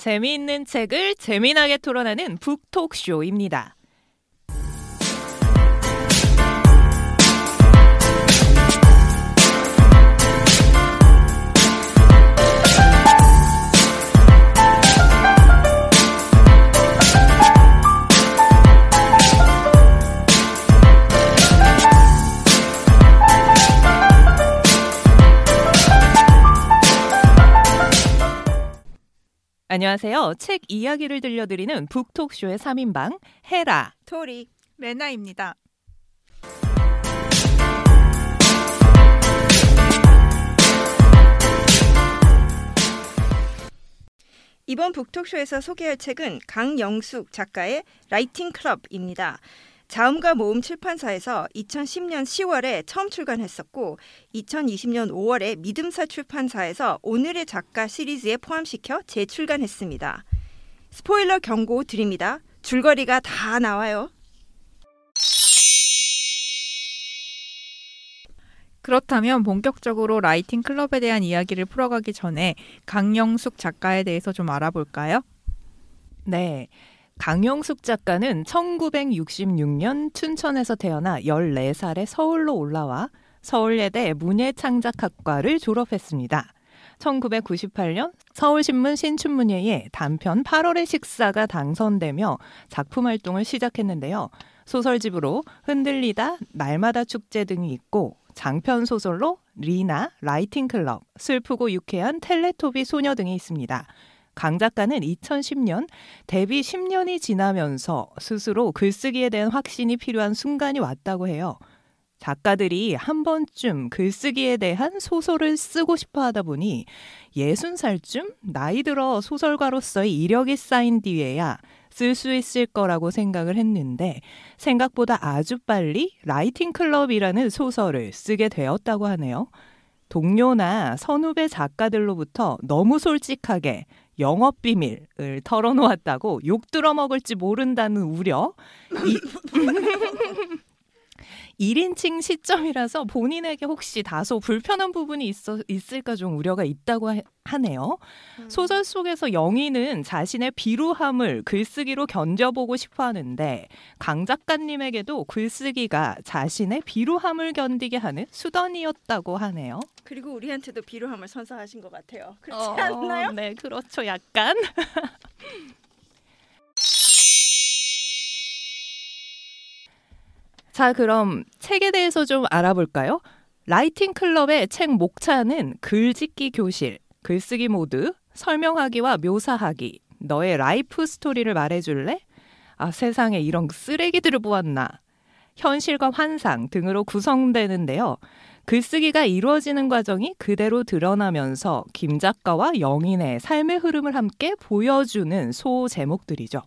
재미있는 책을 재미나게 토론하는 북톡쇼입니다. 안녕하세요. 책 이야기를 들려드리는 북톡쇼의 3인방 헤라, 토리, 레나입니다. 이번 북톡쇼에서 소개할 책은 강영숙 작가의 라이팅 클럽입니다. 자음과 모음 출판사에서 2010년 10월에 처음 출간했었고 2020년 5월에 민음사 출판사에서 오늘의 작가 시리즈에 포함시켜 재출간했습니다. 스포일러 경고 드립니다. 줄거리가 다 나와요. 그렇다면 본격적으로 라이팅 클럽에 대한 이야기를 풀어가기 전에 강영숙 작가에 대해서 좀 알아볼까요? 네. 강영숙 작가는 1966년 춘천에서 태어나 14살에 서울로 올라와 서울예대 문예창작학과를 졸업했습니다. 1998년 서울신문 신춘문예에 단편 8월의 식사가 당선되며 작품 활동을 시작했는데요. 소설집으로 흔들리다, 날마다 축제 등이 있고 장편 소설로 리나, 라이팅 클럽, 슬프고 유쾌한 텔레토비 소녀 등이 있습니다. 강 작가는 2010년 데뷔 10년이 지나면서 스스로 글쓰기에 대한 확신이 필요한 순간이 왔다고 해요. 작가들이 한 번쯤 글쓰기에 대한 소설을 쓰고 싶어 하다 보니 60살쯤 나이 들어 소설가로서의 이력이 쌓인 뒤에야 쓸 수 있을 거라고 생각을 했는데 생각보다 아주 빨리 라이팅 클럽이라는 소설을 쓰게 되었다고 하네요. 동료나 선후배 작가들로부터 너무 솔직하게 영업 비밀을 털어놓았다고 욕 들어먹을지 모른다는 우려. 이, 1인칭 시점이라서 본인에게 혹시 다소 불편한 부분이 있어, 있을까 좀 우려가 있다고 하, 네요 음. 소설 속에서 영희는 자신의 비루함을 글쓰기로 견뎌보고 싶어 하는데 강 작가님에게도 글쓰기가 자신의 비루함을 견디게 하는 수단이었다고 하네요. 그리고 우리한테도 비루함을 선사하신 것 같아요. 그렇지 어, 않나요? 네, 그렇죠. 약간. 자, 그럼 책에 대해서 좀 알아볼까요? 라이팅 클럽의 책 목차는 글짓기 교실, 글쓰기 모드, 설명하기와 묘사하기, 너의 라이프 스토리를 말해줄래? 아, 세상에 이런 쓰레기들을 보았나? 현실과 환상 등으로 구성되는데요. 글쓰기가 이루어지는 과정이 그대로 드러나면서 김 작가와 영인의 삶의 흐름을 함께 보여주는 소 제목들이죠.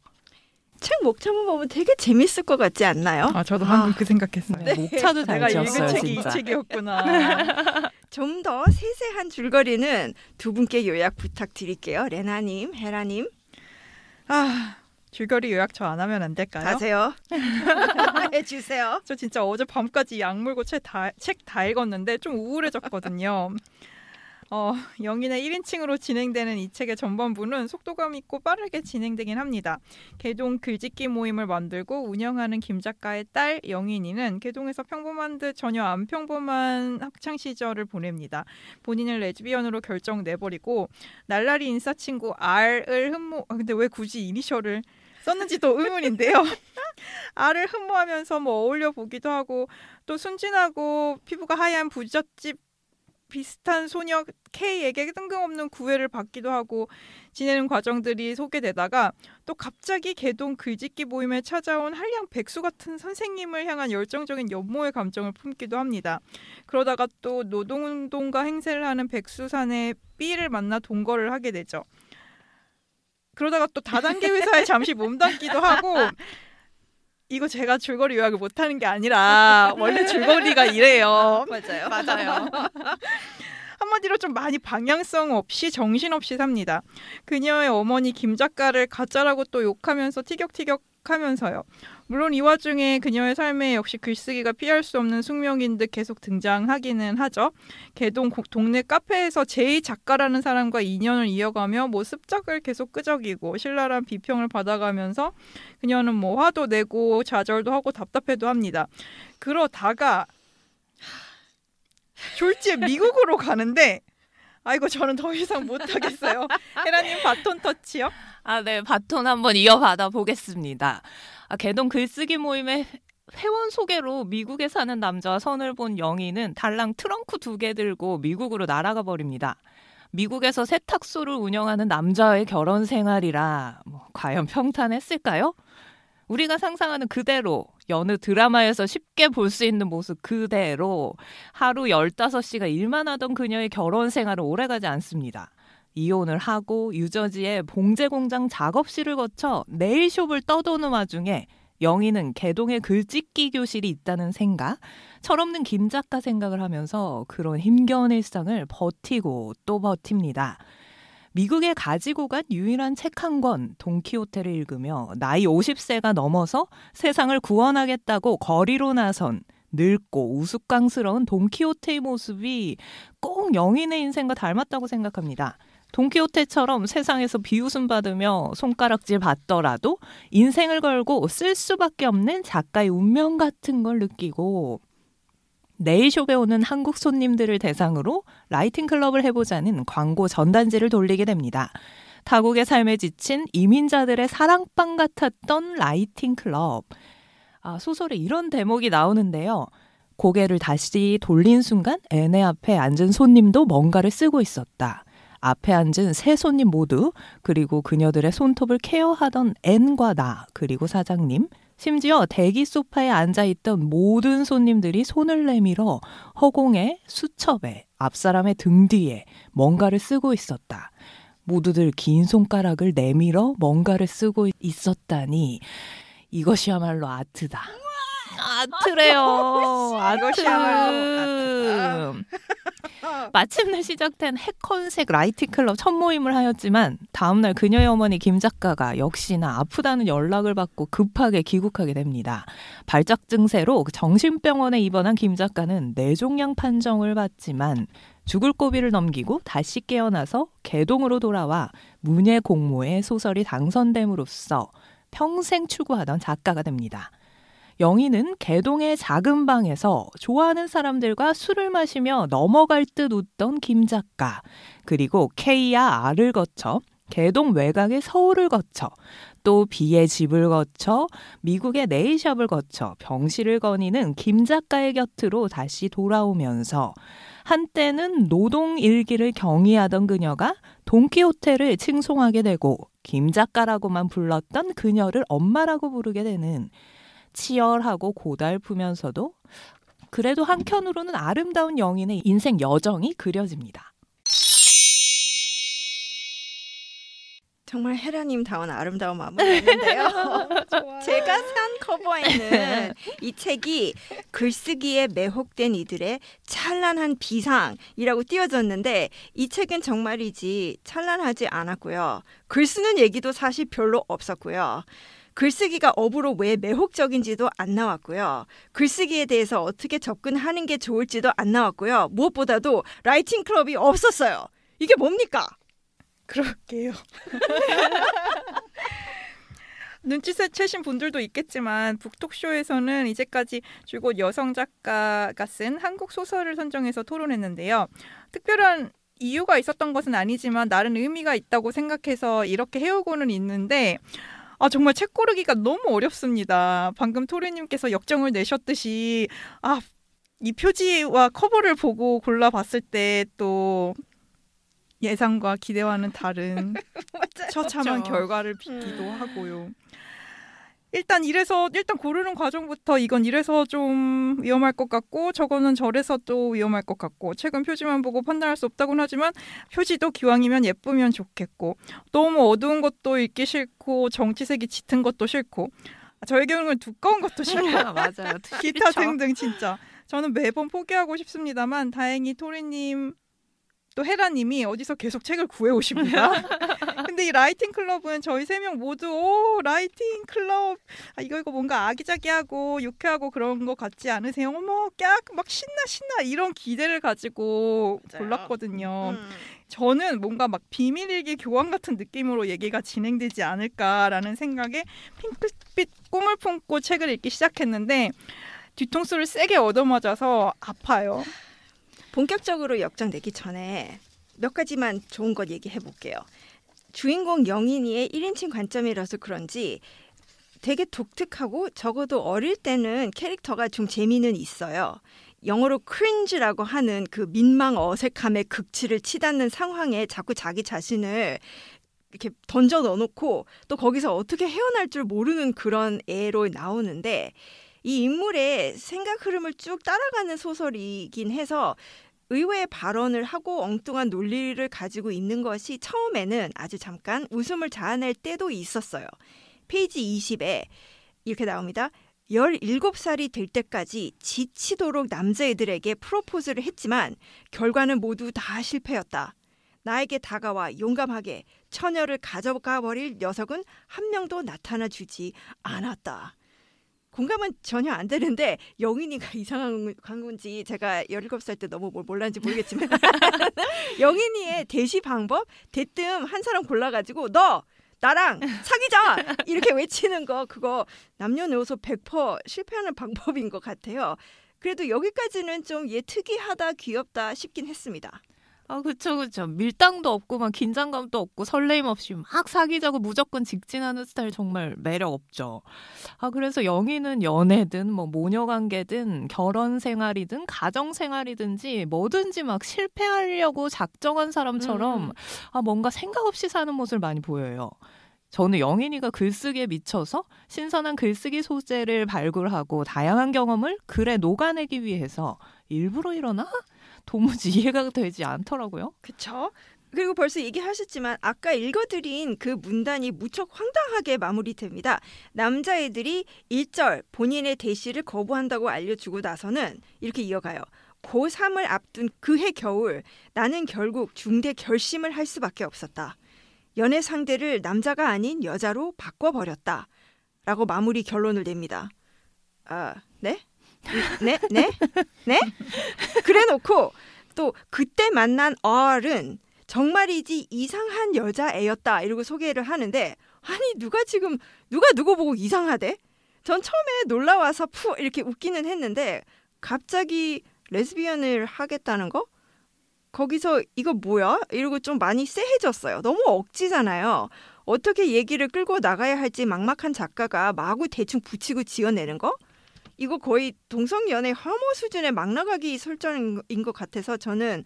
책 목차만 보면 되게 재밌을 것 같지 않나요? 아 저도 방금 아, 그 생각했어요. 네. 목차도 잘 지었어요, 책이 진짜. 이 책이었구나. 좀 더 세세한 줄거리는 두 분께 요약 부탁드릴게요. 레나님, 헤라님. 아 줄거리 요약 저 안 하면 안 될까요? 하세요. 해주세요. 저 진짜 어제 밤까지 약 물고 책다책 다 읽었는데 좀 우울해졌거든요. 어, 영인의 1인칭으로 진행되는 이 책의 전반부는 속도감 있고 빠르게 진행되긴 합니다. 개동 글짓기 모임을 만들고 운영하는 김 작가의 딸 영인이는 개동에서 평범한 듯 전혀 안 평범한 학창 시절을 보냅니다. 본인을 레즈비언으로 결정 내버리고 날라리 인싸 친구 R을 흠모 아, 근데 왜 굳이 이니셜을 썼는지도 의문인데요. 알을 흠모하면서 뭐 어울려 보기도 하고 또 순진하고 피부가 하얀 부잣집 비슷한 소녀 K에게 뜬금없는 구애를 받기도 하고 지내는 과정들이 소개되다가 또 갑자기 개동 글짓기 모임에 찾아온 한량 백수 같은 선생님을 향한 열정적인 연모의 감정을 품기도 합니다. 그러다가 또 노동운동가 행세를 하는 백수산의 B를 만나 동거를 하게 되죠. 그러다가 또 다단계 회사에 잠시 몸담기도 하고 이거 제가 줄거리 요약을 못하는 게 아니라 원래 줄거리가 이래요. 맞아요. 맞아요. 한마디로 좀 많이 방향성 없이 정신없이 삽니다. 그녀의 어머니 김 작가를 가짜라고 또 욕하면서 티격태격 하면서요. 물론 이 와중에 그녀의 삶에 역시 글쓰기가 피할 수 없는 숙명인 듯 계속 등장하기는 하죠. 개동 동네 카페에서 제이 작가라는 사람과 인연을 이어가며 뭐 습작을 계속 끄적이고 신랄한 비평을 받아가면서 그녀는 뭐 화도 내고 좌절도 하고 답답해도 합니다. 그러다가 졸지에 미국으로 가는데 아이고 저는 더 이상 못하겠어요. 헤라님 바톤 터치요? 아, 네, 바톤 한번 이어받아 보겠습니다. 아, 개동 글쓰기 모임의 회원 소개로 미국에 사는 남자와 선을 본 영희는 달랑 트렁크 두 개 들고 미국으로 날아가 버립니다. 미국에서 세탁소를 운영하는 남자의 결혼 생활이라 뭐, 과연 평탄했을까요? 우리가 상상하는 그대로 여느 드라마에서 쉽게 볼 수 있는 모습 그대로 하루 15시가 일만 하던 그녀의 결혼 생활은 오래가지 않습니다. 이혼을 하고 유저지의 봉제 공장 작업실을 거쳐 네일숍을 떠도는 와중에 영희는 개동에 글짓기 교실이 있다는 생각, 철없는 김 작가 생각을 하면서 그런 힘겨운 일상을 버티고 또 버팁니다. 미국에 가지고 간 유일한 책 한 권, 동키호테를 읽으며 나이 50세가 넘어서 세상을 구원하겠다고 거리로 나선 늙고 우스꽝스러운 동키호테의 모습이 꼭 영인의 인생과 닮았다고 생각합니다. 동키호테처럼 세상에서 비웃음 받으며 손가락질 받더라도 인생을 걸고 쓸 수밖에 없는 작가의 운명 같은 걸 느끼고 네일숍에 오는 한국 손님들을 대상으로 라이팅 클럽을 해보자는 광고 전단지를 돌리게 됩니다. 타국의 삶에 지친 이민자들의 사랑방 같았던 라이팅 클럽. 아, 소설에 이런 대목이 나오는데요. 고개를 다시 돌린 순간 앤의 앞에 앉은 손님도 뭔가를 쓰고 있었다. 앞에 앉은 세 손님 모두 그리고 그녀들의 손톱을 케어하던 앤과 나 그리고 사장님 심지어 대기 소파에 앉아 있던 모든 손님들이 손을 내밀어 허공에 수첩에 앞사람의 등 뒤에 뭔가를 쓰고 있었다. 모두들 긴 손가락을 내밀어 뭔가를 쓰고 있었다니 이것이야말로 아트다. 아트래요. 아트. 마침내 시작된 해컨색 라이팅 클럽 첫 모임을 하였지만 다음날 그녀의 어머니 김 작가가 역시나 아프다는 연락을 받고 급하게 귀국하게 됩니다. 발작 증세로 정신병원에 입원한 김 작가는 뇌종양 판정을 받지만 죽을 고비를 넘기고 다시 깨어나서 개동으로 돌아와 문예 공모에 소설이 당선됨으로써 평생 추구하던 작가가 됩니다. 영희는 개동의 작은 방에서 좋아하는 사람들과 술을 마시며 넘어갈 듯 웃던 김 작가, 그리고 K야 R을 거쳐 개동 외곽의 서울을 거쳐 또 B의 집을 거쳐 미국의 네일샵을 거쳐 병실을 거니는 김 작가의 곁으로 다시 돌아오면서 한때는 노동 일기를 경의하던 그녀가 동키호텔을 칭송하게 되고 김 작가라고만 불렀던 그녀를 엄마라고 부르게 되는 치열하고 고달프면서도 그래도 한켠으로는 아름다운 영인의 인생 여정이 그려집니다. 정말 헤라님 다운 아름다운 마무리였는데요. 제가 산 커버에는 이 책이 글쓰기에 매혹된 이들의 찬란한 비상이라고 쓰여졌는데 이 책은 정말이지 찬란하지 않았고요. 글 쓰는 얘기도 사실 별로 없었고요. 글쓰기가 업으로 왜 매혹적인지도 안 나왔고요. 글쓰기에 대해서 어떻게 접근하는 게 좋을지도 안 나왔고요. 무엇보다도 라이팅 클럽이 없었어요. 이게 뭡니까? 그럴게요. 눈치채신 분들도 있겠지만 북톡쇼에서는 이제까지 줄곧 여성 작가가 쓴 한국 소설을 선정해서 토론했는데요. 특별한 이유가 있었던 것은 아니지만 나름 의미가 있다고 생각해서 이렇게 해오고는 있는데 아 정말 책 고르기가 너무 어렵습니다. 방금 토리님께서 역정을 내셨듯이 아 이 표지와 커버를 보고 골라봤을 때또 예상과 기대와는 다른 처참한 결과를 빚기도 하고요. 일단 이래서 일단 고르는 과정부터 이건 이래서 좀 위험할 것 같고 저거는 저래서 또 위험할 것 같고 최근 표지만 보고 판단할 수 없다고는 하지만 표지도 기왕이면 예쁘면 좋겠고 너무 어두운 것도 읽기 싫고 정치색이 짙은 것도 싫고 저의 경우는 두꺼운 것도 싫고 맞아요. 기타 등등 진짜 저는 매번 포기하고 싶습니다만 다행히 토리님 또 헤라님이 어디서 계속 책을 구해 오십니다. 근데 이 라이팅 클럽은 저희 세 명 모두 오 라이팅 클럽 아, 이거 이거 뭔가 아기자기하고 유쾌하고 그런 거 같지 않으세요? 어머 꺅 막 신나 신나 이런 기대를 가지고 맞아요. 골랐거든요. 음. 저는 뭔가 막 비밀일기 교환 같은 느낌으로 얘기가 진행되지 않을까라는 생각에 핑크빛 꿈을 품고 책을 읽기 시작했는데 뒤통수를 세게 얻어맞아서 아파요. 본격적으로 역정 내기 전에 몇 가지만 좋은 것 얘기해 볼게요. 주인공 영인이의 1인칭 관점이라서 그런지 되게 독특하고 적어도 어릴 때는 캐릭터가 좀 재미는 있어요. 영어로 cringe라고 하는 그 민망 어색함의 극치를 치닫는 상황에 자꾸 자기 자신을 이렇게 던져 넣어놓고 또 거기서 어떻게 헤어날 줄 모르는 그런 애로 나오는데 이 인물의 생각 흐름을 쭉 따라가는 소설이긴 해서 의외의 발언을 하고 엉뚱한 논리를 가지고 있는 것이 처음에는 아주 잠깐 웃음을 자아낼 때도 있었어요. 페이지 20에 이렇게 나옵니다. 17살이 될 때까지 지치도록 남자애들에게 프로포즈를 했지만 결과는 모두 다 실패였다. 나에게 다가와 용감하게 처녀를 가져가 버릴 녀석은 한 명도 나타나 주지 않았다. 공감은 전혀 안 되는데 영인이가 이상한 건지 제가 17살 때 너무 뭘 몰랐는지 모르겠지만 영인이의 대시 방법 대뜸 한 사람 골라가지고 너 나랑 사귀자 이렇게 외치는 거 그거 남녀노소 100% 실패하는 방법인 것 같아요. 그래도 여기까지는 좀 얘 특이하다 귀엽다 싶긴 했습니다. 아, 그쵸, 그쵸. 밀당도 없고, 막 긴장감도 없고, 설레임 없이 막 사귀자고 무조건 직진하는 스타일 정말 매력 없죠. 아, 그래서 영희는 연애든, 뭐, 모녀 관계든, 결혼 생활이든, 가정 생활이든지, 뭐든지 막 실패하려고 작정한 사람처럼, 음. 아, 뭔가 생각 없이 사는 모습을 많이 보여요. 저는 영인이가 글쓰기에 미쳐서 신선한 글쓰기 소재를 발굴하고 다양한 경험을 글에 녹아내기 위해서 일부러 일어나? 도무지 이해가 되지 않더라고요. 그쵸? 그리고 벌써 얘기하셨지만 아까 읽어드린 그 문단이 무척 황당하게 마무리됩니다. 남자애들이 1절 본인의 대시를 거부한다고 알려주고 나서는 이렇게 이어가요. 고3을 앞둔 그해 겨울 나는 결국 중대 결심을 할 수밖에 없었다. 연애 상대를 남자가 아닌 여자로 바꿔버렸다. 라고 마무리 결론을 냅니다. 아, 네? 네? 네? 네? 그래 놓고 또 그때 만난 R은 정말이지 이상한 여자애였다 이러고 소개를 하는데 아니 누가 지금 누가 누구 보고 이상하대? 전 처음에 놀라 와서 푸 이렇게 웃기는 했는데 갑자기 레즈비언을 하겠다는 거? 거기서 이거 뭐야? 이러고 좀 많이 쎄해졌어요. 너무 억지잖아요. 어떻게 얘기를 끌고 나가야 할지 막막한 작가가 마구 대충 붙이고 지어내는 거? 이거 거의 동성연애 혐오 수준의 막 나가기 설정인 것 같아서 저는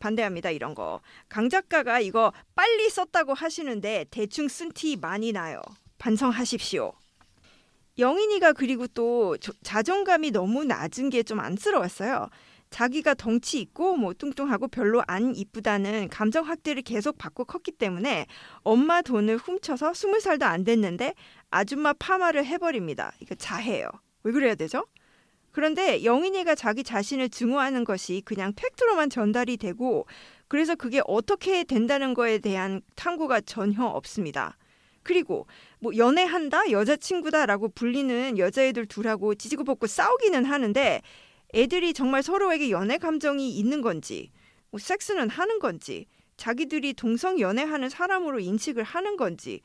반대합니다 이런 거. 강 작가가 이거 빨리 썼다고 하시는데 대충 쓴 티 많이 나요. 반성하십시오. 영인이가 그리고 또 저- 자존감이 너무 낮은 게 좀 안쓰러웠어요. 자기가 덩치 있고 뭐 뚱뚱하고 별로 안 이쁘다는 감정 학대를 계속 받고 컸기 때문에 엄마 돈을 훔쳐서 스무 살도 안 됐는데 아줌마 파마를 해버립니다. 이거 자해요. 왜 그래야 되죠? 그런데 영인이가 자기 자신을 증오하는 것이 그냥 팩트로만 전달이 되고 그래서 그게 어떻게 된다는 거에 대한 탐구가 전혀 없습니다. 그리고 뭐 연애한다 여자친구다라고 불리는 여자애들 둘하고 찌지고 볶고 싸우기는 하는데 애들이 정말 서로에게 연애 감정이 있는 건지 뭐 섹스는 하는 건지 자기들이 동성 연애하는 사람으로 인식을 하는 건지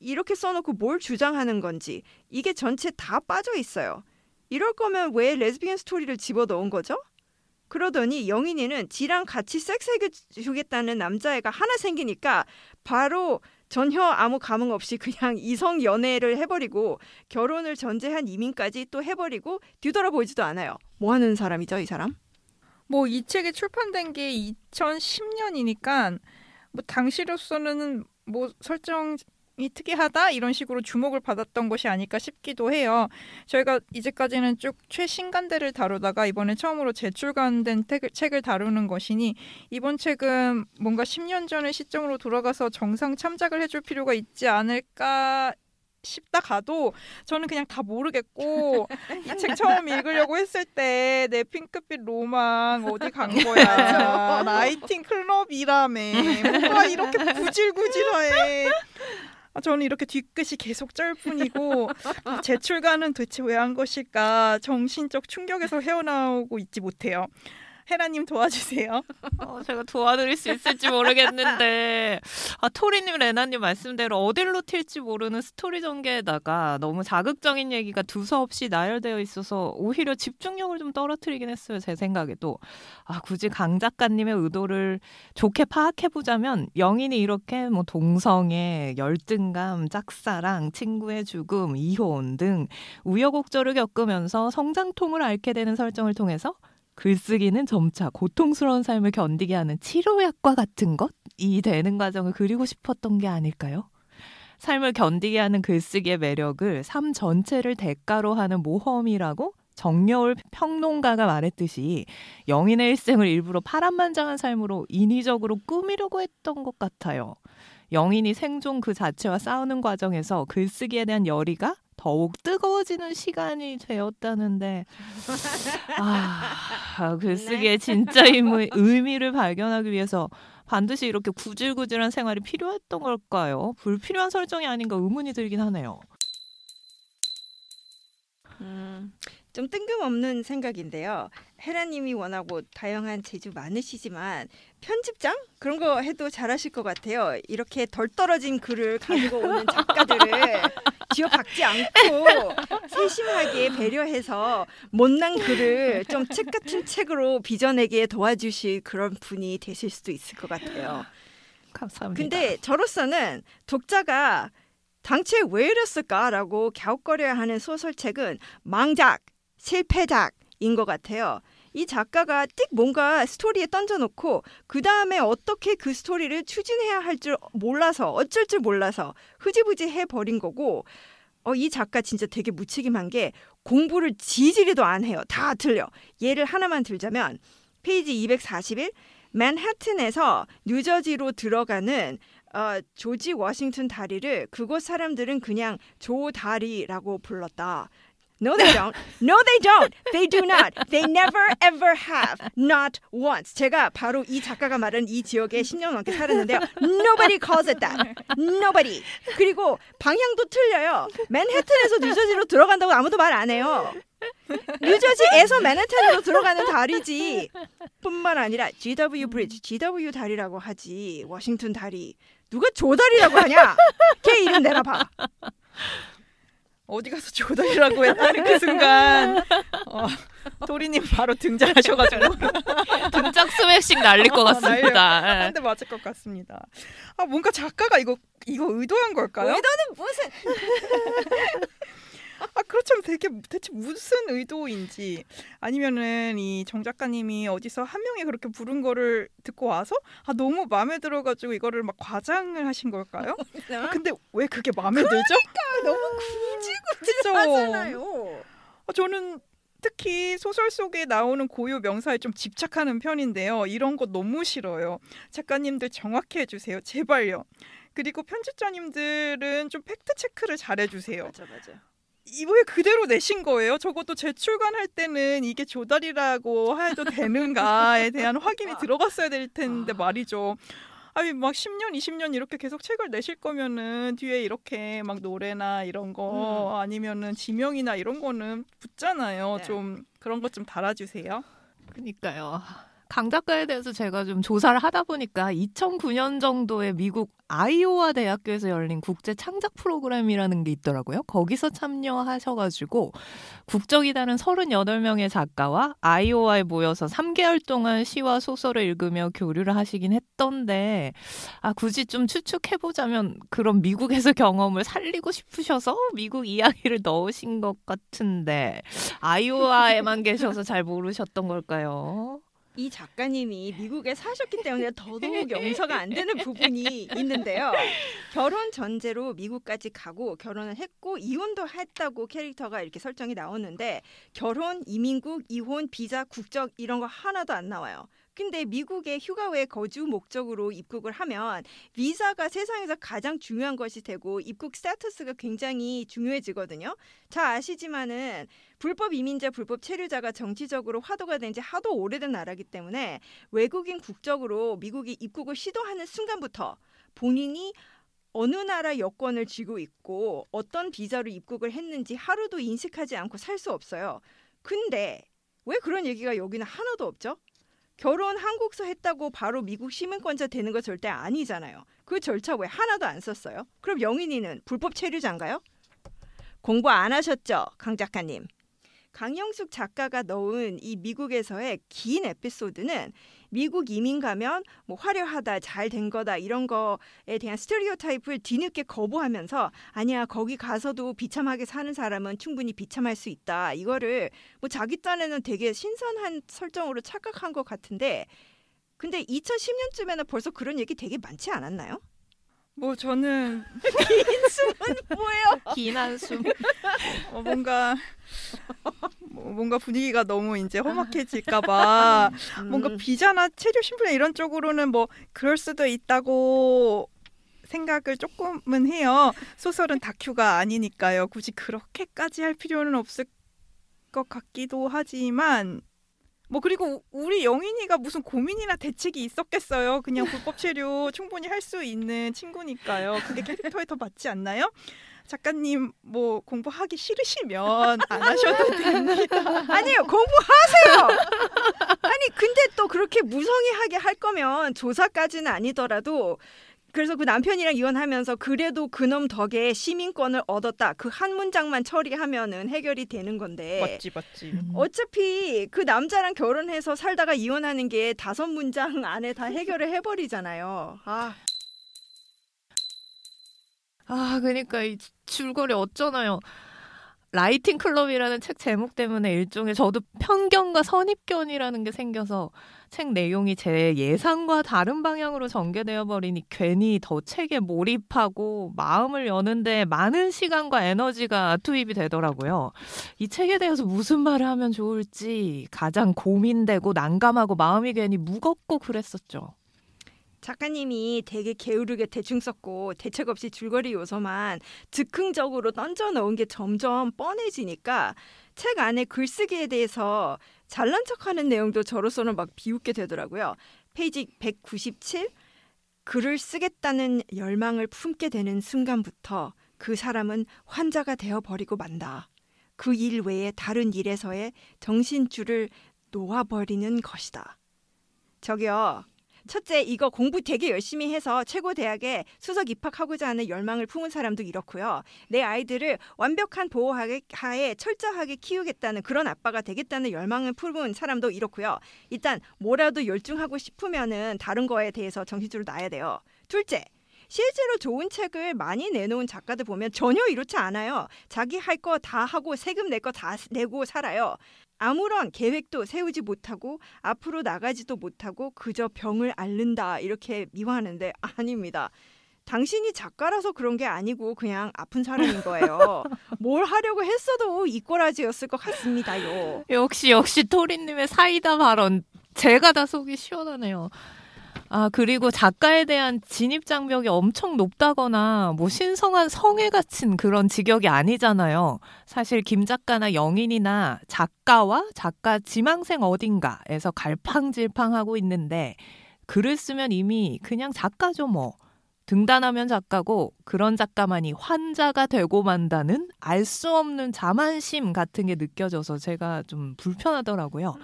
이렇게 써놓고 뭘 주장하는 건지 이게 전체 다 빠져 있어요. 이럴 거면 왜 레즈비언 스토리를 집어넣은 거죠? 그러더니 영인이는 지랑 같이 섹스해 주겠다는 남자애가 하나 생기니까 바로 전혀 아무 감흥 없이 그냥 이성 연애를 해버리고 결혼을 전제한 이민까지 또 해버리고 뒤돌아보지도 않아요. 뭐 하는 사람이죠, 이 사람? 뭐 이 책이 출판된 게 2010년이니까 뭐 당시로서는 뭐 설정 이 특이하다 이런 식으로 주목을 받았던 것이 아닐까 싶기도 해요. 저희가 이제까지는 쭉 최신간대를 다루다가 이번에 처음으로 재출간된 책을, 책을 다루는 것이니 이번 책은 뭔가 10년 전의 시점으로 돌아가서 정상 참작을 해줄 필요가 있지 않을까 싶다 가도 저는 그냥 다 모르겠고 이 책 처음 읽으려고 했을 때 내 핑크빛 로망 어디 간 거야? 나이팅 클럽이라며 뭐가 이렇게 구질구질해 아, 저는 이렇게 뒤끝이 계속 쩔 뿐이고 아, 제 출가는 도대체 왜 한 것일까 정신적 충격에서 헤어나오고 있지 못해요. 헤라님 도와주세요. 어, 제가 도와드릴 수 있을지 모르겠는데 아 토리님 레나님 말씀대로 어딜로 튈지 모르는 스토리 전개에다가 너무 자극적인 얘기가 두서없이 나열되어 있어서 오히려 집중력을 좀 떨어뜨리긴 했어요 제 생각에도 아 굳이 강 작가님의 의도를 좋게 파악해 보자면 영인이 이렇게 뭐 동성애, 열등감, 짝사랑, 친구의 죽음, 이혼 등 우여곡절을 겪으면서 성장통을 앓게 되는 설정을 통해서 글쓰기는 점차 고통스러운 삶을 견디게 하는 치료약과 같은 것이 되는 과정을 그리고 싶었던 게 아닐까요? 삶을 견디게 하는 글쓰기의 매력을 삶 전체를 대가로 하는 모험이라고 정여울 평론가가 말했듯이 영인의 일생을 일부러 파란만장한 삶으로 인위적으로 꾸미려고 했던 것 같아요. 영인이 생존 그 자체와 싸우는 과정에서 글쓰기에 대한 열의가 더욱 뜨거워지는 시간이 되었다는데 아, 글쓰기의 그 진짜 의미, 의미를 발견하기 위해서 반드시 이렇게 구질구질한 생활이 필요했던 걸까요? 불필요한 설정이 아닌가 의문이 들긴 하네요. 음, 좀 뜬금없는 생각인데요. 헤라님이 뭐 다양한 재주 많으시지만 편집장 그런 거 해도 잘하실 것 같아요. 이렇게 덜 떨어진 글을 가지고 오는 작가들을 지어박지 않고 세심하게 배려해서 못난 글을 좀 책 같은 책으로 빚어내게 도와주실 그런 분이 되실 수도 있을 것 같아요. 감사합니다. 근데 저로서는 독자가 당최 왜 이랬을까라고 갸웃거려야 하는 소설책은 망작, 실패작인 것 같아요. 이 작가가 띡 뭔가 스토리에 던져놓고 그 다음에 어떻게 그 스토리를 추진해야 할 줄 몰라서 어쩔 줄 몰라서 흐지부지 해버린 거고 어, 이 작가 진짜 되게 무책임한 게 공부를 지지리도 안 해요. 다 틀려. 예를 하나만 들자면 페이지 241 맨하튼에서 뉴저지로 들어가는 어, 조지 워싱턴 다리를 그곳 사람들은 그냥 조 다리라고 불렀다. No, they don't. No, they don't. They do not. They never ever have. Not once. 제가 바로 이 작가가 말한 이 지역에 10년 넘게 살았는데요. Nobody calls it that. Nobody. 그리고 방향도 틀려요. 맨해튼에서 뉴저지로 들어간다고 아무도 말 안 해요. 뉴저지에서 맨해튼으로 들어가는 다리지. 뿐만 아니라 GW 브리지, GW 다리라고 하지. 워싱턴 다리. 누가 조다리라고 하냐? 걔 이름 내놔봐. 어디 가서 조달이라고 했다는 그 순간 어, 도리님 바로 등장하셔가지고 등짝 스매싱 날릴 것 같습니다. 네. 한대 맞을 것 같습니다. 아 뭔가 작가가 이거 이거 의도한 걸까요? 의도는 무슨? 아 그렇다면 되게 대체 무슨 의도인지 아니면은 이 정 작가님이 어디서 한 명이 그렇게 부른 거를 듣고 와서 아 너무 마음에 들어가지고 이거를 막 과장을 하신 걸까요? 아, 근데 왜 그게 마음에 들죠? 그러니까 너무 구질구질하잖아요. 아, 저는 특히 소설 속에 나오는 고유 명사에 좀 집착하는 편인데요. 이런 거 너무 싫어요. 작가님들 정확히 해주세요. 제발요. 그리고 편집자님들은 좀 팩트 체크를 잘 해주세요. 맞아 맞아. 이거에 그대로 내신 거예요. 적어도 재출간할 때는 이게 조달이라고 해도 되는가에 대한 확인이 들어갔어야 될 텐데 말이죠. 아니 막 10년, 20년 이렇게 계속 책을 내실 거면은 뒤에 이렇게 막 노래나 이런 거 음. 아니면은 지명이나 이런 거는 붙잖아요. 네. 좀 그런 것 좀 달아주세요. 그러니까요. 강 작가에 대해서 제가 좀 조사를 하다 보니까 2009년 정도에 미국 아이오와 대학교에서 열린 국제 창작 프로그램이라는 게 있더라고요. 거기서 참여하셔가지고 국적이 다른 38명의 작가와 아이오와에 모여서 3개월 동안 시와 소설을 읽으며 교류를 하시긴 했던데 아 굳이 좀 추측해보자면 그런 미국에서 경험을 살리고 싶으셔서 미국 이야기를 넣으신 것 같은데 아이오와에만 계셔서 잘 모르셨던 걸까요? 이 작가님이 미국에 사셨기 때문에 더더욱 용서가 안 되는 부분이 있는데요. 결혼 전제로 미국까지 가고 결혼을 했고 이혼도 했다고 캐릭터가 이렇게 설정이 나오는데 결혼, 이민국, 이혼, 비자, 국적 이런 거 하나도 안 나와요. 근데 미국에 휴가 외 거주 목적으로 입국을 하면 비자가 세상에서 가장 중요한 것이 되고 입국 스테이터스가 굉장히 중요해지거든요. 잘 아시지만은 불법 이민자, 불법 체류자가 정치적으로 화두가 된 지 하도 오래된 나라기 때문에 외국인 국적으로 미국이 입국을 시도하는 순간부터 본인이 어느 나라 여권을 쥐고 있고 어떤 비자로 입국을 했는지 하루도 인식하지 않고 살 수 없어요. 근데 왜 그런 얘기가 여기는 하나도 없죠? 결혼 한국서 했다고 바로 미국 시민권자 되는 거 절대 아니잖아요. 그 절차 왜 하나도 안 썼어요? 그럼 영인이는 불법 체류자인가요? 공부 안 하셨죠, 강 작가님? 강영숙 작가가 넣은 이 미국에서의 긴 에피소드는 미국 이민 가면 뭐 화려하다, 잘 된 거다 이런 거에 대한 스테레오 타입을 뒤늦게 거부하면서 아니야 거기 가서도 비참하게 사는 사람은 충분히 비참할 수 있다. 이거를 뭐 자기 딴에는 되게 신선한 설정으로 착각한 것 같은데 근데 2010년쯤에는 벌써 그런 얘기 되게 많지 않았나요? 뭐 저는 긴 숨은 뭐예요? 긴 한숨. 어, 뭔가 뭐, 뭔가 분위기가 너무 이제 험악해질까봐 뭔가 비자나 체류 신분에 이런 쪽으로는 뭐 그럴 수도 있다고 생각을 조금은 해요. 소설은 다큐가 아니니까요. 굳이 그렇게까지 할 필요는 없을 것 같기도 하지만 뭐 그리고 우리 영인이가 무슨 고민이나 대책이 있었겠어요. 그냥 불법 체류 충분히 할 수 있는 친구니까요. 그게 캐릭터에 더 맞지 않나요? 작가님 뭐 공부하기 싫으시면 안 하셔도 됩니다. 아니요 공부하세요. 아니 근데 또 그렇게 무성의하게 할 거면 조사까지는 아니더라도 그래서 그 남편이랑 이혼하면서 그래도 그놈 덕에 시민권을 얻었다 그 한 문장만 처리하면은 해결이 되는 건데 맞지 맞지. 어차피 그 남자랑 결혼해서 살다가 이혼하는 게 다섯 문장 안에 다 해결을 해버리잖아요. 아 아, 그러니까 이 줄거리 어쩌나요? 라이팅 클럽이라는 책 제목 때문에 일종의 저도 편견과 선입견이라는 게 생겨서 책 내용이 제 예상과 다른 방향으로 전개되어 버리니 괜히 더 책에 몰입하고 마음을 여는데 많은 시간과 에너지가 투입이 되더라고요. 이 책에 대해서 무슨 말을 하면 좋을지 가장 고민되고 난감하고 마음이 괜히 무겁고 그랬었죠. 작가님이 되게 게으르게 대충 썼고 대책 없이 줄거리 요소만 즉흥적으로 던져 넣은 게 점점 뻔해지니까 책 안에 글쓰기에 대해서 잘난 척하는 내용도 저로서는 막 비웃게 되더라고요. 페이지 197 글을 쓰겠다는 열망을 품게 되는 순간부터 그 사람은 환자가 되어 버리고 만다. 그 일 외에 다른 일에서의 정신줄을 놓아버리는 것이다. 저기요. 첫째, 이거 공부 되게 열심히 해서 최고 대학에 수석 입학하고자 하는 열망을 품은 사람도 이렇고요. 내 아이들을 완벽한 보호 하에 철저하게 키우겠다는 그런 아빠가 되겠다는 열망을 품은 사람도 이렇고요. 일단 뭐라도 열중하고 싶으면은 다른 거에 대해서 정신줄을 놔야 돼요. 둘째, 실제로 좋은 책을 많이 내놓은 작가들 보면 전혀 이렇지 않아요. 자기 할 거 다 하고 세금 낼 거 다 내고 살아요. 아무런 계획도 세우지 못하고 앞으로 나가지도 못하고 그저 병을 앓는다 이렇게 미화하는데 아닙니다. 당신이 작가라서 그런 게 아니고 그냥 아픈 사람인 거예요. 뭘 하려고 했어도 이꼬라지였을 것 같습니다요. 역시 역시 토리님의 사이다 발언 제가 다 속이 시원하네요. 아, 그리고 작가에 대한 진입 장벽이 엄청 높다거나 뭐 신성한 성에 갇힌 그런 직역이 아니잖아요. 사실 김 작가나 영인이나 작가와 작가 지망생 어딘가에서 갈팡질팡하고 있는데 글을 쓰면 이미 그냥 작가죠 뭐. 등단하면 작가고 그런 작가만이 환자가 되고 만다는 알 수 없는 자만심 같은 게 느껴져서 제가 좀 불편하더라고요.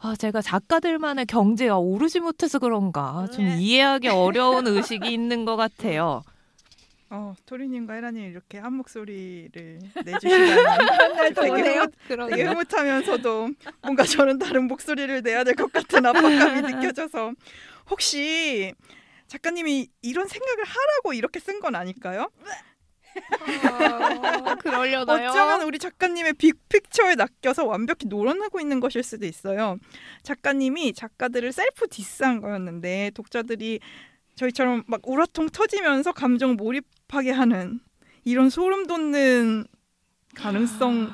아, 제가 작가들만의 경제가 오르지 못해서 그런가 좀 네. 이해하기 어려운 의식이 있는 것 같아요. 어 토리님과 헤라님 이렇게 한 목소리를 내주시다니 되게. 흐뭇, 되게 흐뭇하면서도 뭔가 저는 다른 목소리를 내야 될 것 같은 압박감이 느껴져서 혹시 작가님이 이런 생각을 하라고 이렇게 쓴 건 아닐까요? 아, 그러려나요? 어쩌면 우리 작가님의 빅픽처에 낚여서 완벽히 노련하고 있는 것일 수도 있어요. 작가님이 작가들을 셀프 디스한 거였는데 독자들이 저희처럼 막 우라통 터지면서 감정 몰입하게 하는 이런 소름 돋는 가능성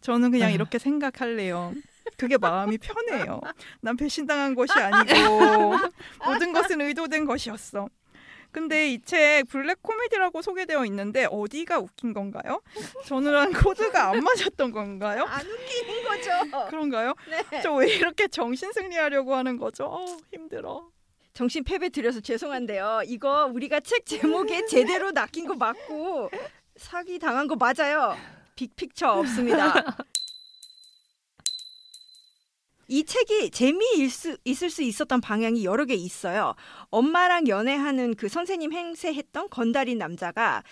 저는 그냥 네. 이렇게 생각할래요. 그게 마음이 편해요. 난 배신당한 것이 아니고 모든 것은 의도된 것이었어. 근데 이 책 블랙 코미디라고 소개되어 있는데 어디가 웃긴 건가요? 저는 코드가 안 맞았던 건가요? 안 웃기는 거죠. 그런가요? 네. 저 왜 이렇게 정신 승리하려고 하는 거죠? 어, 힘들어. 정신 패배 드려서 죄송한데요. 이거 우리가 책 제목에 제대로 낚인 거 맞고 사기 당한 거 맞아요. 빅픽처 없습니다. 이 책이 재미일 수 있을 수 있었던 방향이 여러 개 있어요. 엄마랑 연애하는 그 선생님 행세했던 건달인 남자가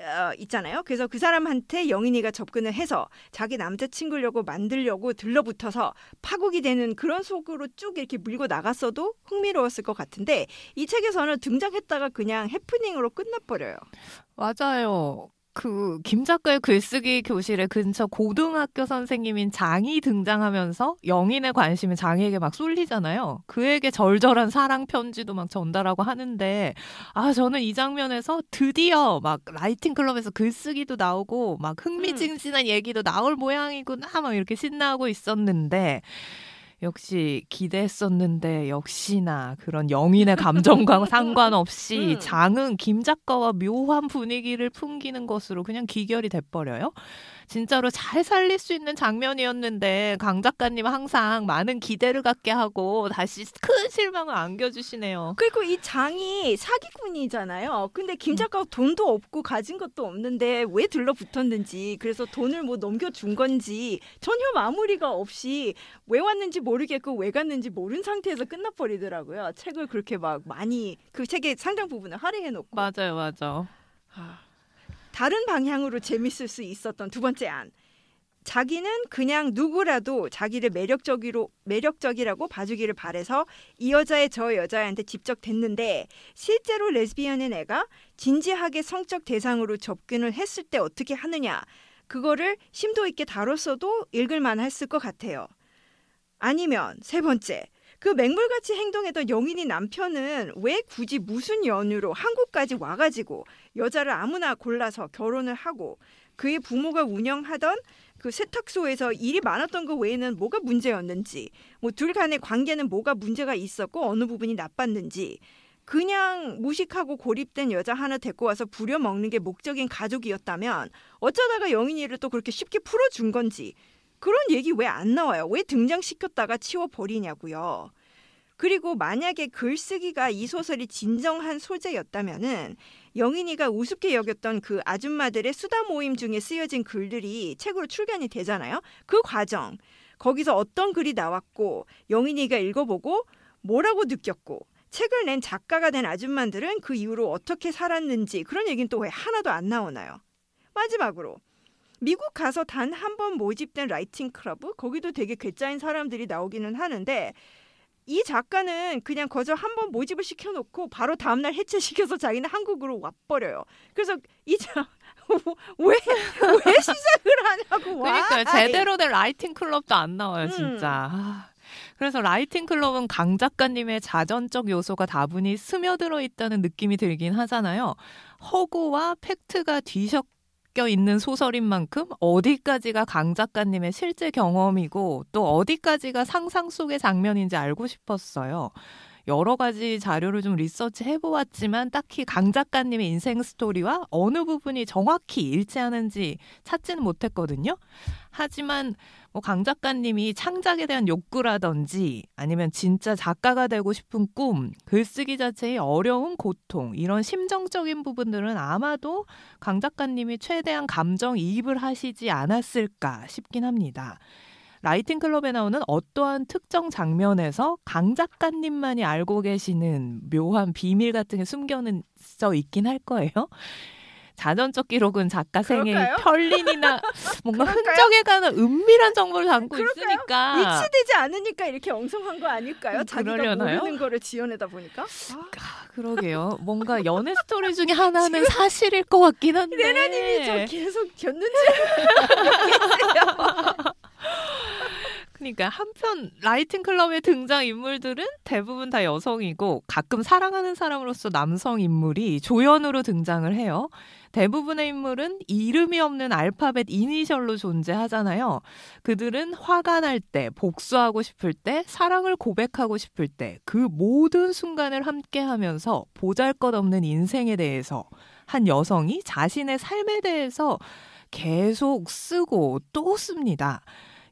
어, 있잖아요. 그래서 그 사람한테 영인이가 접근을 해서 자기 남자친구려고 만들려고 들러붙어서 파국이 되는 그런 속으로 쭉 이렇게 물고 나갔어도 흥미로웠을 것 같은데 이 책에서는 등장했다가 그냥 해프닝으로 끝나버려요. 맞아요. 그 김 작가의 글쓰기 교실에 근처 고등학교 선생님인 장이 등장하면서 영인의 관심이 장에게 막 쏠리잖아요. 그에게 절절한 사랑 편지도 막 전달하고 하는데 아 저는 이 장면에서 드디어 막 라이팅 클럽에서 글쓰기도 나오고 막 흥미진진한 얘기도 나올 모양이구나 막 이렇게 신나고 있었는데 역시 기대했었는데 역시나 그런 영인의 감정과 상관없이 음. 장은 김 작가와 묘한 분위기를 풍기는 것으로 그냥 기결이 돼버려요. 진짜로 잘 살릴 수 있는 장면이었는데 강 작가님 항상 많은 기대를 갖게 하고 다시 큰 실망을 안겨주시네요. 그리고 이 장이 사기꾼이잖아요. 근데 김 작가가 돈도 없고 가진 것도 없는데 왜 들러붙었는지 그래서 돈을 뭐 넘겨준 건지 전혀 마무리가 없이 왜 왔는지 모르겠고 왜 갔는지 모른 상태에서 끝나버리더라고요. 책을 그렇게 막 많이 그 책의 상당 부분을 할애해놓고 맞아요, 맞아. 아, 다른 방향으로 재밌을 수 있었던 두 번째 안. 자기는 그냥 누구라도 자기를 매력적이로 매력적이라고 봐주기를 바래서 이 여자의 저 여자애한테 직접 됐는데 실제로 레즈비언인 애가 진지하게 성적 대상으로 접근을 했을 때 어떻게 하느냐 그거를 심도 있게 다뤘어도 읽을만 했을 것 같아요. 아니면 세 번째 그 맹물같이 행동했던 영인이 남편은 왜 굳이 무슨 연유로 한국까지 와가지고 여자를 아무나 골라서 결혼을 하고 그의 부모가 운영하던 그 세탁소에서 일이 많았던 것 외에는 뭐가 문제였는지 뭐 둘 간의 관계는 뭐가 문제가 있었고 어느 부분이 나빴는지 그냥 무식하고 고립된 여자 하나 데리고 와서 부려먹는 게 목적인 가족이었다면 어쩌다가 영인이를 또 그렇게 쉽게 풀어준 건지 그런 얘기 왜 안 나와요? 왜 등장시켰다가 치워버리냐고요. 그리고 만약에 글쓰기가 이 소설이 진정한 소재였다면은 영인이가 우습게 여겼던 그 아줌마들의 수다 모임 중에 쓰여진 글들이 책으로 출간이 되잖아요. 그 과정 거기서 어떤 글이 나왔고 영인이가 읽어보고 뭐라고 느꼈고 책을 낸 작가가 된 아줌마들은 그 이후로 어떻게 살았는지 그런 얘기는 또 왜 하나도 안 나오나요? 마지막으로 미국 가서 단 한 번 모집된 라이팅 클럽 거기도 되게 괴짜인 사람들이 나오기는 하는데 이 작가는 그냥 거저 한 번 모집을 시켜놓고 바로 다음날 해체시켜서 자기는 한국으로 와버려요. 그래서 이자 왜 왜 시작을 하냐고 와. 그러니까 제대로 된 라이팅 클럽도 안 나와요, 음. 진짜. 아, 그래서 라이팅 클럽은 강 작가님의 자전적 요소가 다분히 스며들어 있다는 느낌이 들긴 하잖아요. 허구와 팩트가 뒤섞여 있는 소설인 만큼 어디까지가 강 작가님의 실제 경험이고 또 어디까지가 상상 속의 장면인지 알고 싶었어요. 여러 가지 자료를 좀 리서치 해보았지만 딱히 강 작가님의 인생 스토리와 어느 부분이 정확히 일치하는지 찾지는 못했거든요. 하지만 뭐 강 작가님이 창작에 대한 욕구라든지 아니면 진짜 작가가 되고 싶은 꿈, 글쓰기 자체의 어려운 고통 이런 심정적인 부분들은 아마도 강 작가님이 최대한 감정 이입을 하시지 않았을까 싶긴 합니다. 라이팅 클럽에 나오는 어떠한 특정 장면에서 강 작가님만이 알고 계시는 묘한 비밀 같은 게 숨겨져 있긴 할 거예요. 자전적 기록은 작가 생애 그럴까요? 편린이나 뭔가 그럴까요? 흔적에 관한 은밀한 정보를 담고 그럴까요? 있으니까 일치되지 않으니까 이렇게 엉성한 거 아닐까요? 음, 자기가 그러려나요? 모르는 거를 지어내다 보니까. 아, 아, 그러게요. 뭔가 연애 스토리 중에 하나는 사실일 것 같긴 한데. 레나님이 저 계속 겼는지 그러니까 한편 라이팅 클럽의 등장 인물들은 대부분 다 여성이고 가끔 사랑하는 사람으로서 남성 인물이 조연으로 등장을 해요. 대부분의 인물은 이름이 없는 알파벳 이니셜로 존재하잖아요. 그들은 화가 날 때, 복수하고 싶을 때, 사랑을 고백하고 싶을 때, 그 모든 순간을 함께 하면서 보잘 것 없는 인생에 대해서 한 여성이 자신의 삶에 대해서 계속 쓰고 또 씁니다.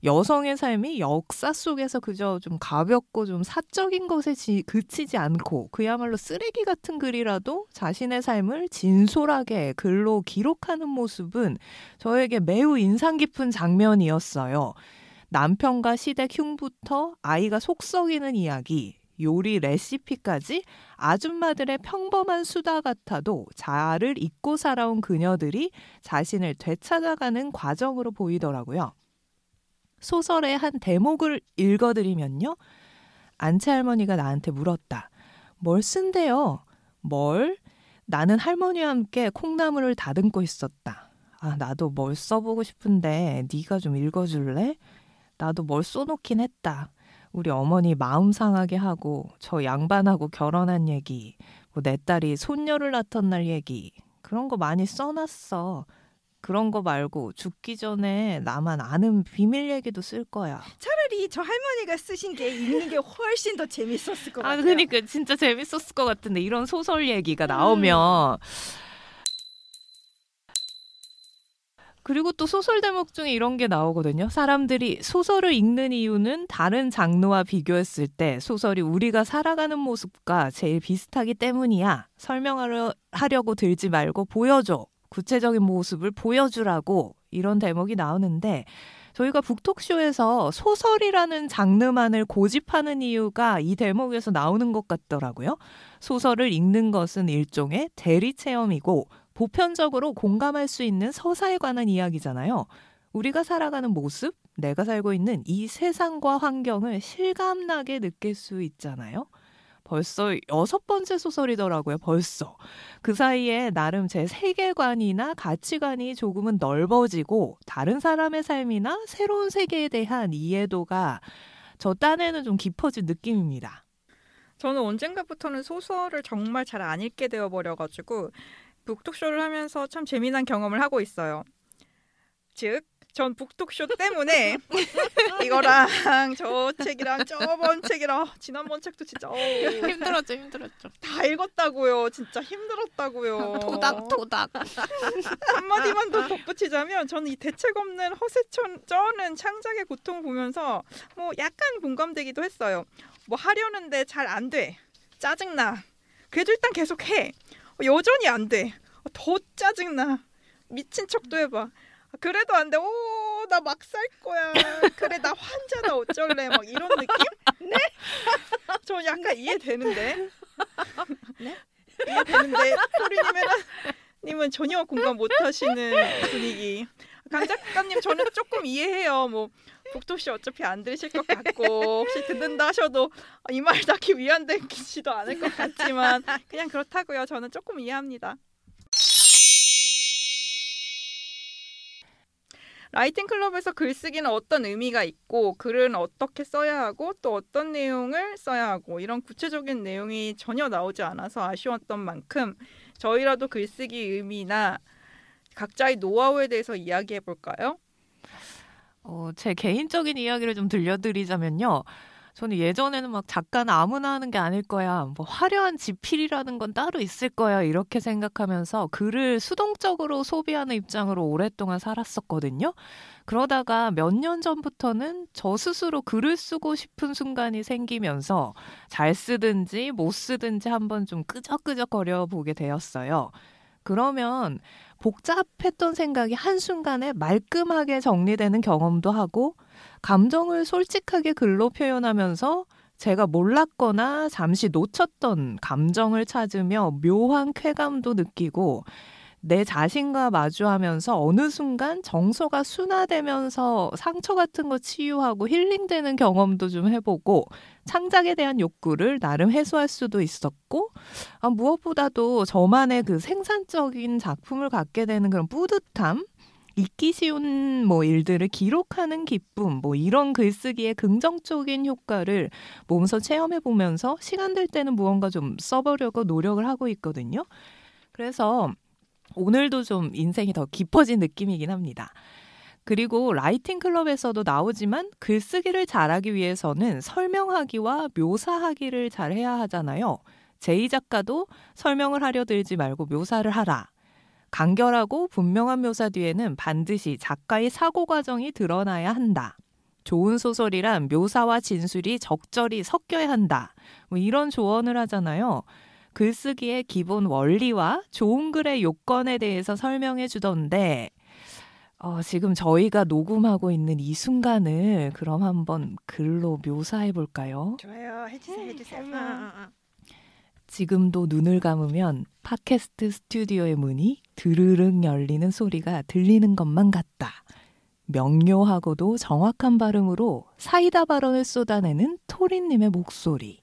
여성의 삶이 역사 속에서 그저 좀 가볍고 좀 사적인 것에 지, 그치지 않고 그야말로 쓰레기 같은 글이라도 자신의 삶을 진솔하게 글로 기록하는 모습은 저에게 매우 인상 깊은 장면이었어요. 남편과 시댁 흉부터 아이가 속 썩이는 이야기, 요리 레시피까지 아줌마들의 평범한 수다 같아도 자아를 잊고 살아온 그녀들이 자신을 되찾아가는 과정으로 보이더라고요. 소설의 한 대목을 읽어드리면요. 안채 할머니가 나한테 물었다. 뭘 쓴대요? 뭘? 나는 할머니와 함께 콩나물을 다듬고 있었다. 아, 나도 뭘 써보고 싶은데 네가 좀 읽어줄래? 나도 뭘 써놓긴 했다. 우리 어머니 마음 상하게 하고 저 양반하고 결혼한 얘기, 뭐 내 딸이 손녀를 낳던 날 얘기 그런 거 많이 써놨어. 그런 거 말고 죽기 전에 나만 아는 비밀 얘기도 쓸 거야. 차라리 저 할머니가 쓰신 게 읽는 게 훨씬 더 재밌었을 것 아, 같아요. 그러니까 진짜 재밌었을 것 같은데 이런 소설 얘기가 나오면 그리고 또 소설 대목 중에 이런 게 나오거든요. 사람들이 소설을 읽는 이유는 다른 장르와 비교했을 때 소설이 우리가 살아가는 모습과 제일 비슷하기 때문이야. 설명하려고 들지 말고 보여줘. 구체적인 모습을 보여주라고 이런 대목이 나오는데 저희가 북톡쇼에서 소설이라는 장르만을 고집하는 이유가 이 대목에서 나오는 것 같더라고요. 소설을 읽는 것은 일종의 대리 체험이고 보편적으로 공감할 수 있는 서사에 관한 이야기잖아요. 우리가 살아가는 모습, 내가 살고 있는 이 세상과 환경을 실감나게 느낄 수 있잖아요. 벌써 여섯 번째 소설이더라고요, 벌써. 그 사이에 나름 제 세계관이나 가치관이 조금은 넓어지고 다른 사람의 삶이나 새로운 세계에 대한 이해도가 저 딴에는 좀 깊어진 느낌입니다. 저는 언젠가부터는 소설을 정말 잘 안 읽게 되어 버려가지고 북톡쇼를 하면서 참 재미난 경험을 하고 있어요. 즉, 전 북톡쇼 때문에 이거랑 저 책이랑 저번 책이랑 지난번 책도 진짜 어우, 힘들었죠, 힘들었죠. 다 읽었다고요. 진짜 힘들었다고요. 토닥토닥. 한마디만 더 덧붙이자면 저는 이 대책 없는 허세천 쩌는 창작의 고통을 보면서 뭐 약간 공감되기도 했어요. 뭐 하려는데 잘 안 돼. 짜증나. 그래도 일단 계속 해. 어, 여전히 안 돼. 어, 더 짜증나. 미친 척도 해봐. 그래도 안 돼. 오, 나 막 살 거야. 그래, 나 환자다 어쩔래. 막 이런 느낌? 네? 저 약간 이해되는데. 네? 이해되는데 소리님은 님은 전혀 공감 못 하시는 분위기. 강 작가님 저는 조금 이해해요. 뭐 북토씨 어차피 안 들으실 것 같고 혹시 듣는다 하셔도 이 말 딱히 위안되지도 않을 것 같지만 그냥 그렇다고요. 저는 조금 이해합니다. 라이팅 클럽에서 글쓰기는 어떤 의미가 있고 글은 어떻게 써야 하고 또 어떤 내용을 써야 하고 이런 구체적인 내용이 전혀 나오지 않아서 아쉬웠던 만큼 저희라도 글쓰기 의미나 각자의 노하우에 대해서 이야기해 볼까요? 어, 제 개인적인 이야기를 좀 들려드리자면요. 저는 예전에는 막 작가는 아무나 하는 게 아닐 거야. 뭐 화려한 지필이라는 건 따로 있을 거야. 이렇게 생각하면서 글을 수동적으로 소비하는 입장으로 오랫동안 살았었거든요. 그러다가 몇 년 전부터는 저 스스로 글을 쓰고 싶은 순간이 생기면서 잘 쓰든지 못 쓰든지 한번 좀 끄적끄적 거려 보게 되었어요. 그러면 복잡했던 생각이 한순간에 말끔하게 정리되는 경험도 하고 감정을 솔직하게 글로 표현하면서 제가 몰랐거나 잠시 놓쳤던 감정을 찾으며 묘한 쾌감도 느끼고 내 자신과 마주하면서 어느 순간 정서가 순화되면서 상처 같은 거 치유하고 힐링되는 경험도 좀 해보고 창작에 대한 욕구를 나름 해소할 수도 있었고 아, 무엇보다도 저만의 그 생산적인 작품을 갖게 되는 그런 뿌듯함 잊기 쉬운 뭐 일들을 기록하는 기쁨, 뭐 이런 글쓰기의 긍정적인 효과를 몸소 체험해 보면서 시간 될 때는 무언가 좀 써보려고 노력을 하고 있거든요. 그래서 오늘도 좀 인생이 더 깊어진 느낌이긴 합니다. 그리고 라이팅 클럽에서도 나오지만 글쓰기를 잘하기 위해서는 설명하기와 묘사하기를 잘 해야 하잖아요. 제이 작가도 설명을 하려 들지 말고 묘사를 하라. 간결하고 분명한 묘사 뒤에는 반드시 작가의 사고 과정이 드러나야 한다. 좋은 소설이란 묘사와 진술이 적절히 섞여야 한다. 뭐 이런 조언을 하잖아요. 글쓰기의 기본 원리와 좋은 글의 요건에 대해서 설명해 주던데, 어, 지금 저희가 녹음하고 있는 이 순간을 그럼 한번 글로 묘사해 볼까요? 좋아요. 해주세요. 해주세요. 음, 어, 어, 어. 지금도 눈을 감으면 팟캐스트 스튜디오의 문이 드르륵 열리는 소리가 들리는 것만 같다. 명료하고도 정확한 발음으로 사이다 발언을 쏟아내는 토리님의 목소리.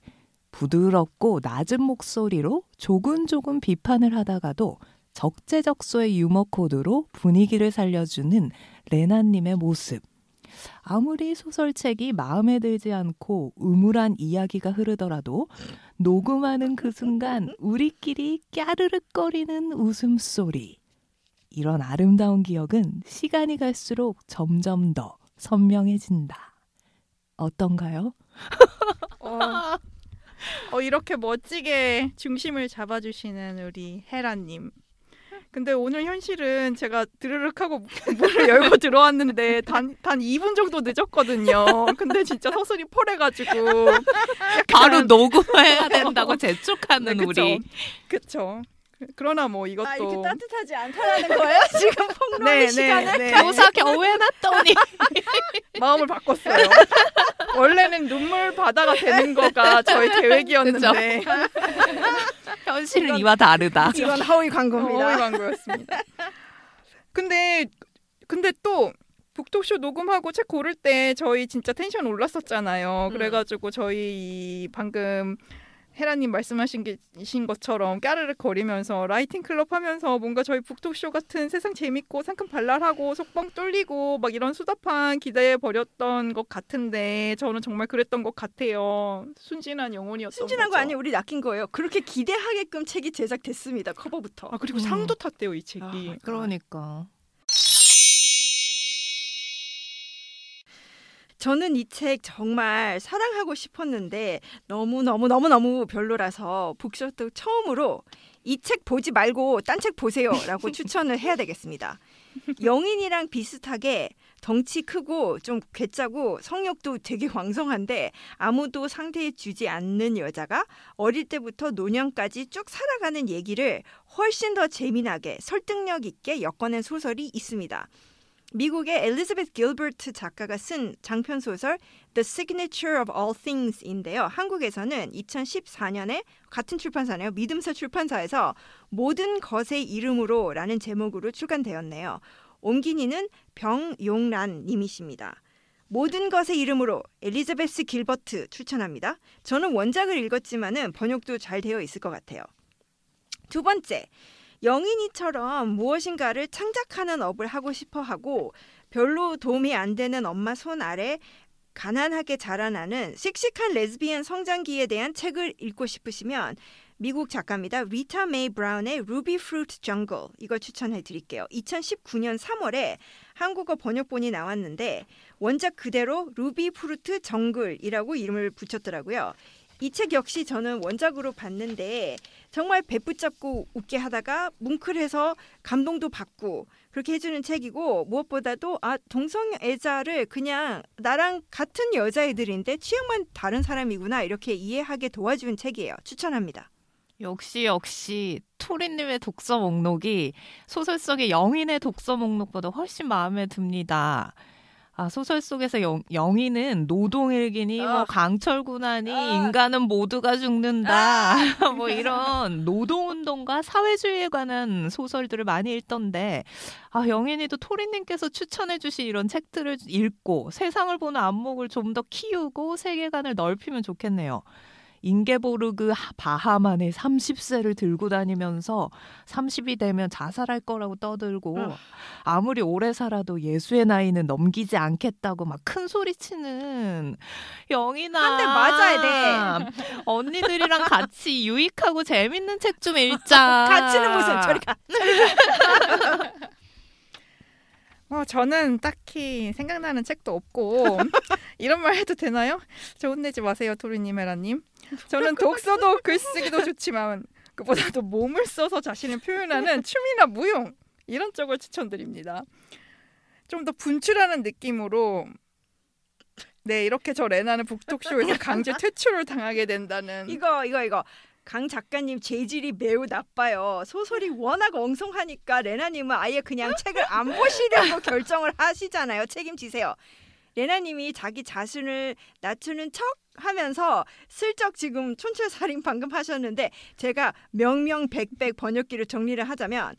부드럽고 낮은 목소리로 조근조근 비판을 하다가도 적재적소의 유머 코드로 분위기를 살려주는 레나님의 모습. 아무리 소설책이 마음에 들지 않고 음울한 이야기가 흐르더라도 녹음하는 그 순간 우리끼리 까르륵거리는 웃음소리. 이런 아름다운 기억은 시간이 갈수록 점점 더 선명해진다. 어떤가요? 어, 어, 이렇게 멋지게 중심을 잡아주시는 우리 헤라님. 근데 오늘 현실은 제가 드르륵 하고 문을 열고 들어왔는데 단, 단 2분 정도 늦었거든요. 근데 진짜 서술이 폴해가지고. 바로 녹음해야 된다고 재촉하는 네, 그쵸. 우리. 그쵸. 그- 그러나 뭐 이것도. 아 이렇게 따뜻하지 않다라는 거예요? 지금 폭로의 네, 시간을? 네, 네. 묘사 겨우 해놨더니 마음을 바꿨어요. 원래는 눈물 바다가 되는 거가 저의 계획이었는데 현실은 이와 다르다. 이건 허위 광고입니다. 어이 광고였습니다. 근데 근데 또 북토쇼 녹음하고 책 고를 때 저희 진짜 텐션 올랐었잖아요. 음. 그래가지고 저희 방금 헤라님 말씀하신 게- 신 것처럼 까르르 거리면서 라이팅 클럽 하면서 뭔가 저희 북토크쇼 같은 세상 재밌고 상큼 발랄하고 속뻥 뚫리고 막 이런 수다판 기대해 버렸던 것 같은데 저는 정말 그랬던 것 같아요. 순진한 영혼이었던 순진한 거죠. 거 아니에요. 우리 낚인 거예요. 그렇게 기대하게끔 책이 제작됐습니다. 커버부터. 아 그리고 음. 상도 탔대요 이 책이. 아, 그러니까. 저는 이 책 정말 사랑하고 싶었는데 너무 너무 너무 너무 별로라서 북쇼트 처음으로 이 책 보지 말고 딴 책 보세요라고 추천을 해야 되겠습니다. 영인이랑 비슷하게 덩치 크고 좀 괴짜고 성욕도 되게 왕성한데 아무도 상대해 주지 않는 여자가 어릴 때부터 노년까지 쭉 살아가는 얘기를 훨씬 더 재미나게 설득력 있게 엮어낸 소설이 있습니다. 미국의 엘리자베스 길버트 작가가 쓴 장편 소설 The Signature of All Things인데요. 한국에서는 2014년에 같은 출판사네요. 믿음사 출판사에서 모든 것의 이름으로라는 제목으로 출간되었네요. 옮기니는 병용란 님이십니다. 모든 것의 이름으로 엘리자베스 길버트 추천합니다. 저는 원작을 읽었지만은 번역도 잘 되어 있을 것 같아요. 두 번째, 영인이처럼 무엇인가를 창작하는 업을 하고 싶어 하고 별로 도움이 안 되는 엄마 손 아래 가난하게 자라나는 씩씩한 레즈비언 성장기에 대한 책을 읽고 싶으시면 미국 작가입니다. 리타 메이 브라운의 루비 프루트 정글 이걸 추천해 드릴게요. 2019년 3월에 한국어 번역본이 나왔는데 원작 그대로 루비 프루트 정글이라고 이름을 붙였더라고요. 이 책 역시 저는 원작으로 봤는데 정말 배붙잡고 웃게 하다가 뭉클해서 감동도 받고 그렇게 해주는 책이고 무엇보다도 아 동성애자를 그냥 나랑 같은 여자애들인데 취향만 다른 사람이구나 이렇게 이해하게 도와준 책이에요. 추천합니다. 역시 역시 토리님의 독서 목록이 소설 속의 영인의 독서 목록보다 훨씬 마음에 듭니다. 아, 소설 속에서 영, 영인은 노동일기니 뭐 아. 강철군하니 아. 인간은 모두가 죽는다 뭐 이런 노동운동과 사회주의에 관한 소설들을 많이 읽던데 아 영인이도 토리님께서 추천해주신 이런 책들을 읽고 세상을 보는 안목을 좀 더 키우고 세계관을 넓히면 좋겠네요. 잉게보르그 바하만의 30세를 들고 다니면서 30이 되면 자살할 거라고 떠들고 어. 아무리 오래 살아도 예수의 나이는 넘기지 않겠다고 막 큰 소리 치는 영이나 한 대 맞아야 돼. 언니들이랑 같이 유익하고 재밌는 책 좀 읽자. 같이는 무슨 저리 가. 어, 저는 딱히 생각나는 책도 없고 이런 말 해도 되나요? 저 혼내지 마세요, 토리님, 헤라님. 저는 독서도 글쓰기도 좋지만 그보다도 몸을 써서 자신을 표현하는 춤이나 무용 이런 쪽을 추천드립니다. 좀 더 분출하는 느낌으로 네 이렇게 저 레나는 북톡쇼에서 강제 퇴출을 당하게 된다는 이거 이거 이거 강 작가님 재질이 매우 나빠요. 소설이 워낙 엉성하니까 레나님은 아예 그냥 책을 안 보시려고 결정을 하시잖아요. 책임지세요. 레나님이 자기 자신을 낮추는 척 하면서 슬쩍 지금 촌철살인 방금 하셨는데 제가 명명백백 번역기를 정리를 하자면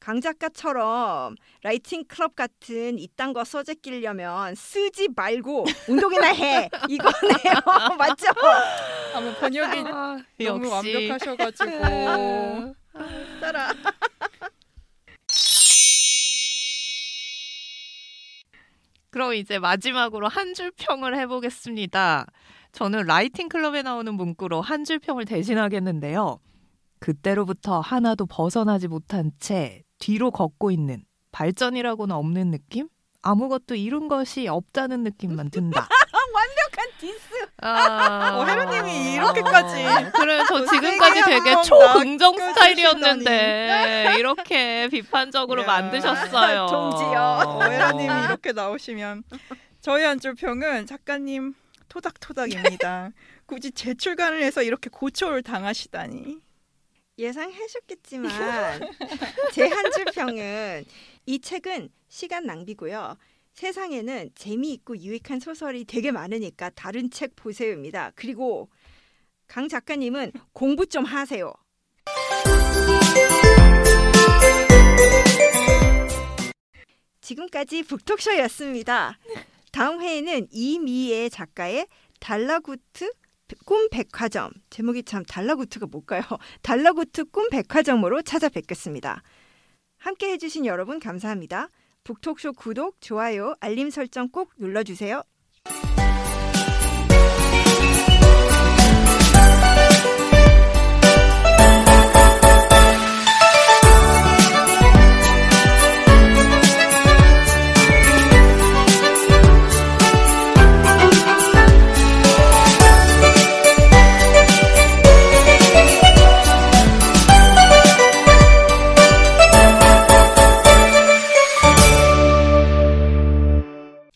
강 작가처럼 라이팅 클럽 같은 이딴 거 써제 끼려면 쓰지 말고 운동이나 해. 이거네요. 맞죠? 아무 번역이 아, 너무 역시. 완벽하셔가지고. 따라 그럼 이제 마지막으로 한 줄 평을 해보겠습니다. 저는 라이팅 클럽에 나오는 문구로 한 줄 평을 대신하겠는데요. 그때로부터 하나도 벗어나지 못한 채 뒤로 걷고 있는 발전이라고는 없는 느낌? 아무것도 이룬 것이 없다는 느낌만 든다. 완 벽한 디스. 아, 어, 혜로님이 이렇게까지. 그래, 저 어, 지금까지 되게 초긍정. 스타일이었는데 이렇게 비판적으로 야. 만드셨어요. 동지요. 어, 헤라님이 이렇게 나오시면 저희 한줄 평은 작가님 토닥토닥입니다. 굳이 재출간을 해서 이렇게 고초를 당하시다니. 예상하셨겠지만 제 한 줄 평은 이 책은 시간 낭비고요. 세상에는 재미있고 유익한 소설이 되게 많으니까 다른 책 보세요입니다. 그리고 강 작가님은 공부 좀 하세요. 지금까지 북톡쇼였습니다. 다음 회에는 이미애 작가의 달라구트 꿈 백화점 제목이 참 달라구트가 뭘까요? 달라구트 꿈 백화점으로 찾아뵙겠습니다. 함께 해주신 여러분 감사합니다. 북톡쇼 구독, 좋아요, 알림 설정 꼭 눌러주세요.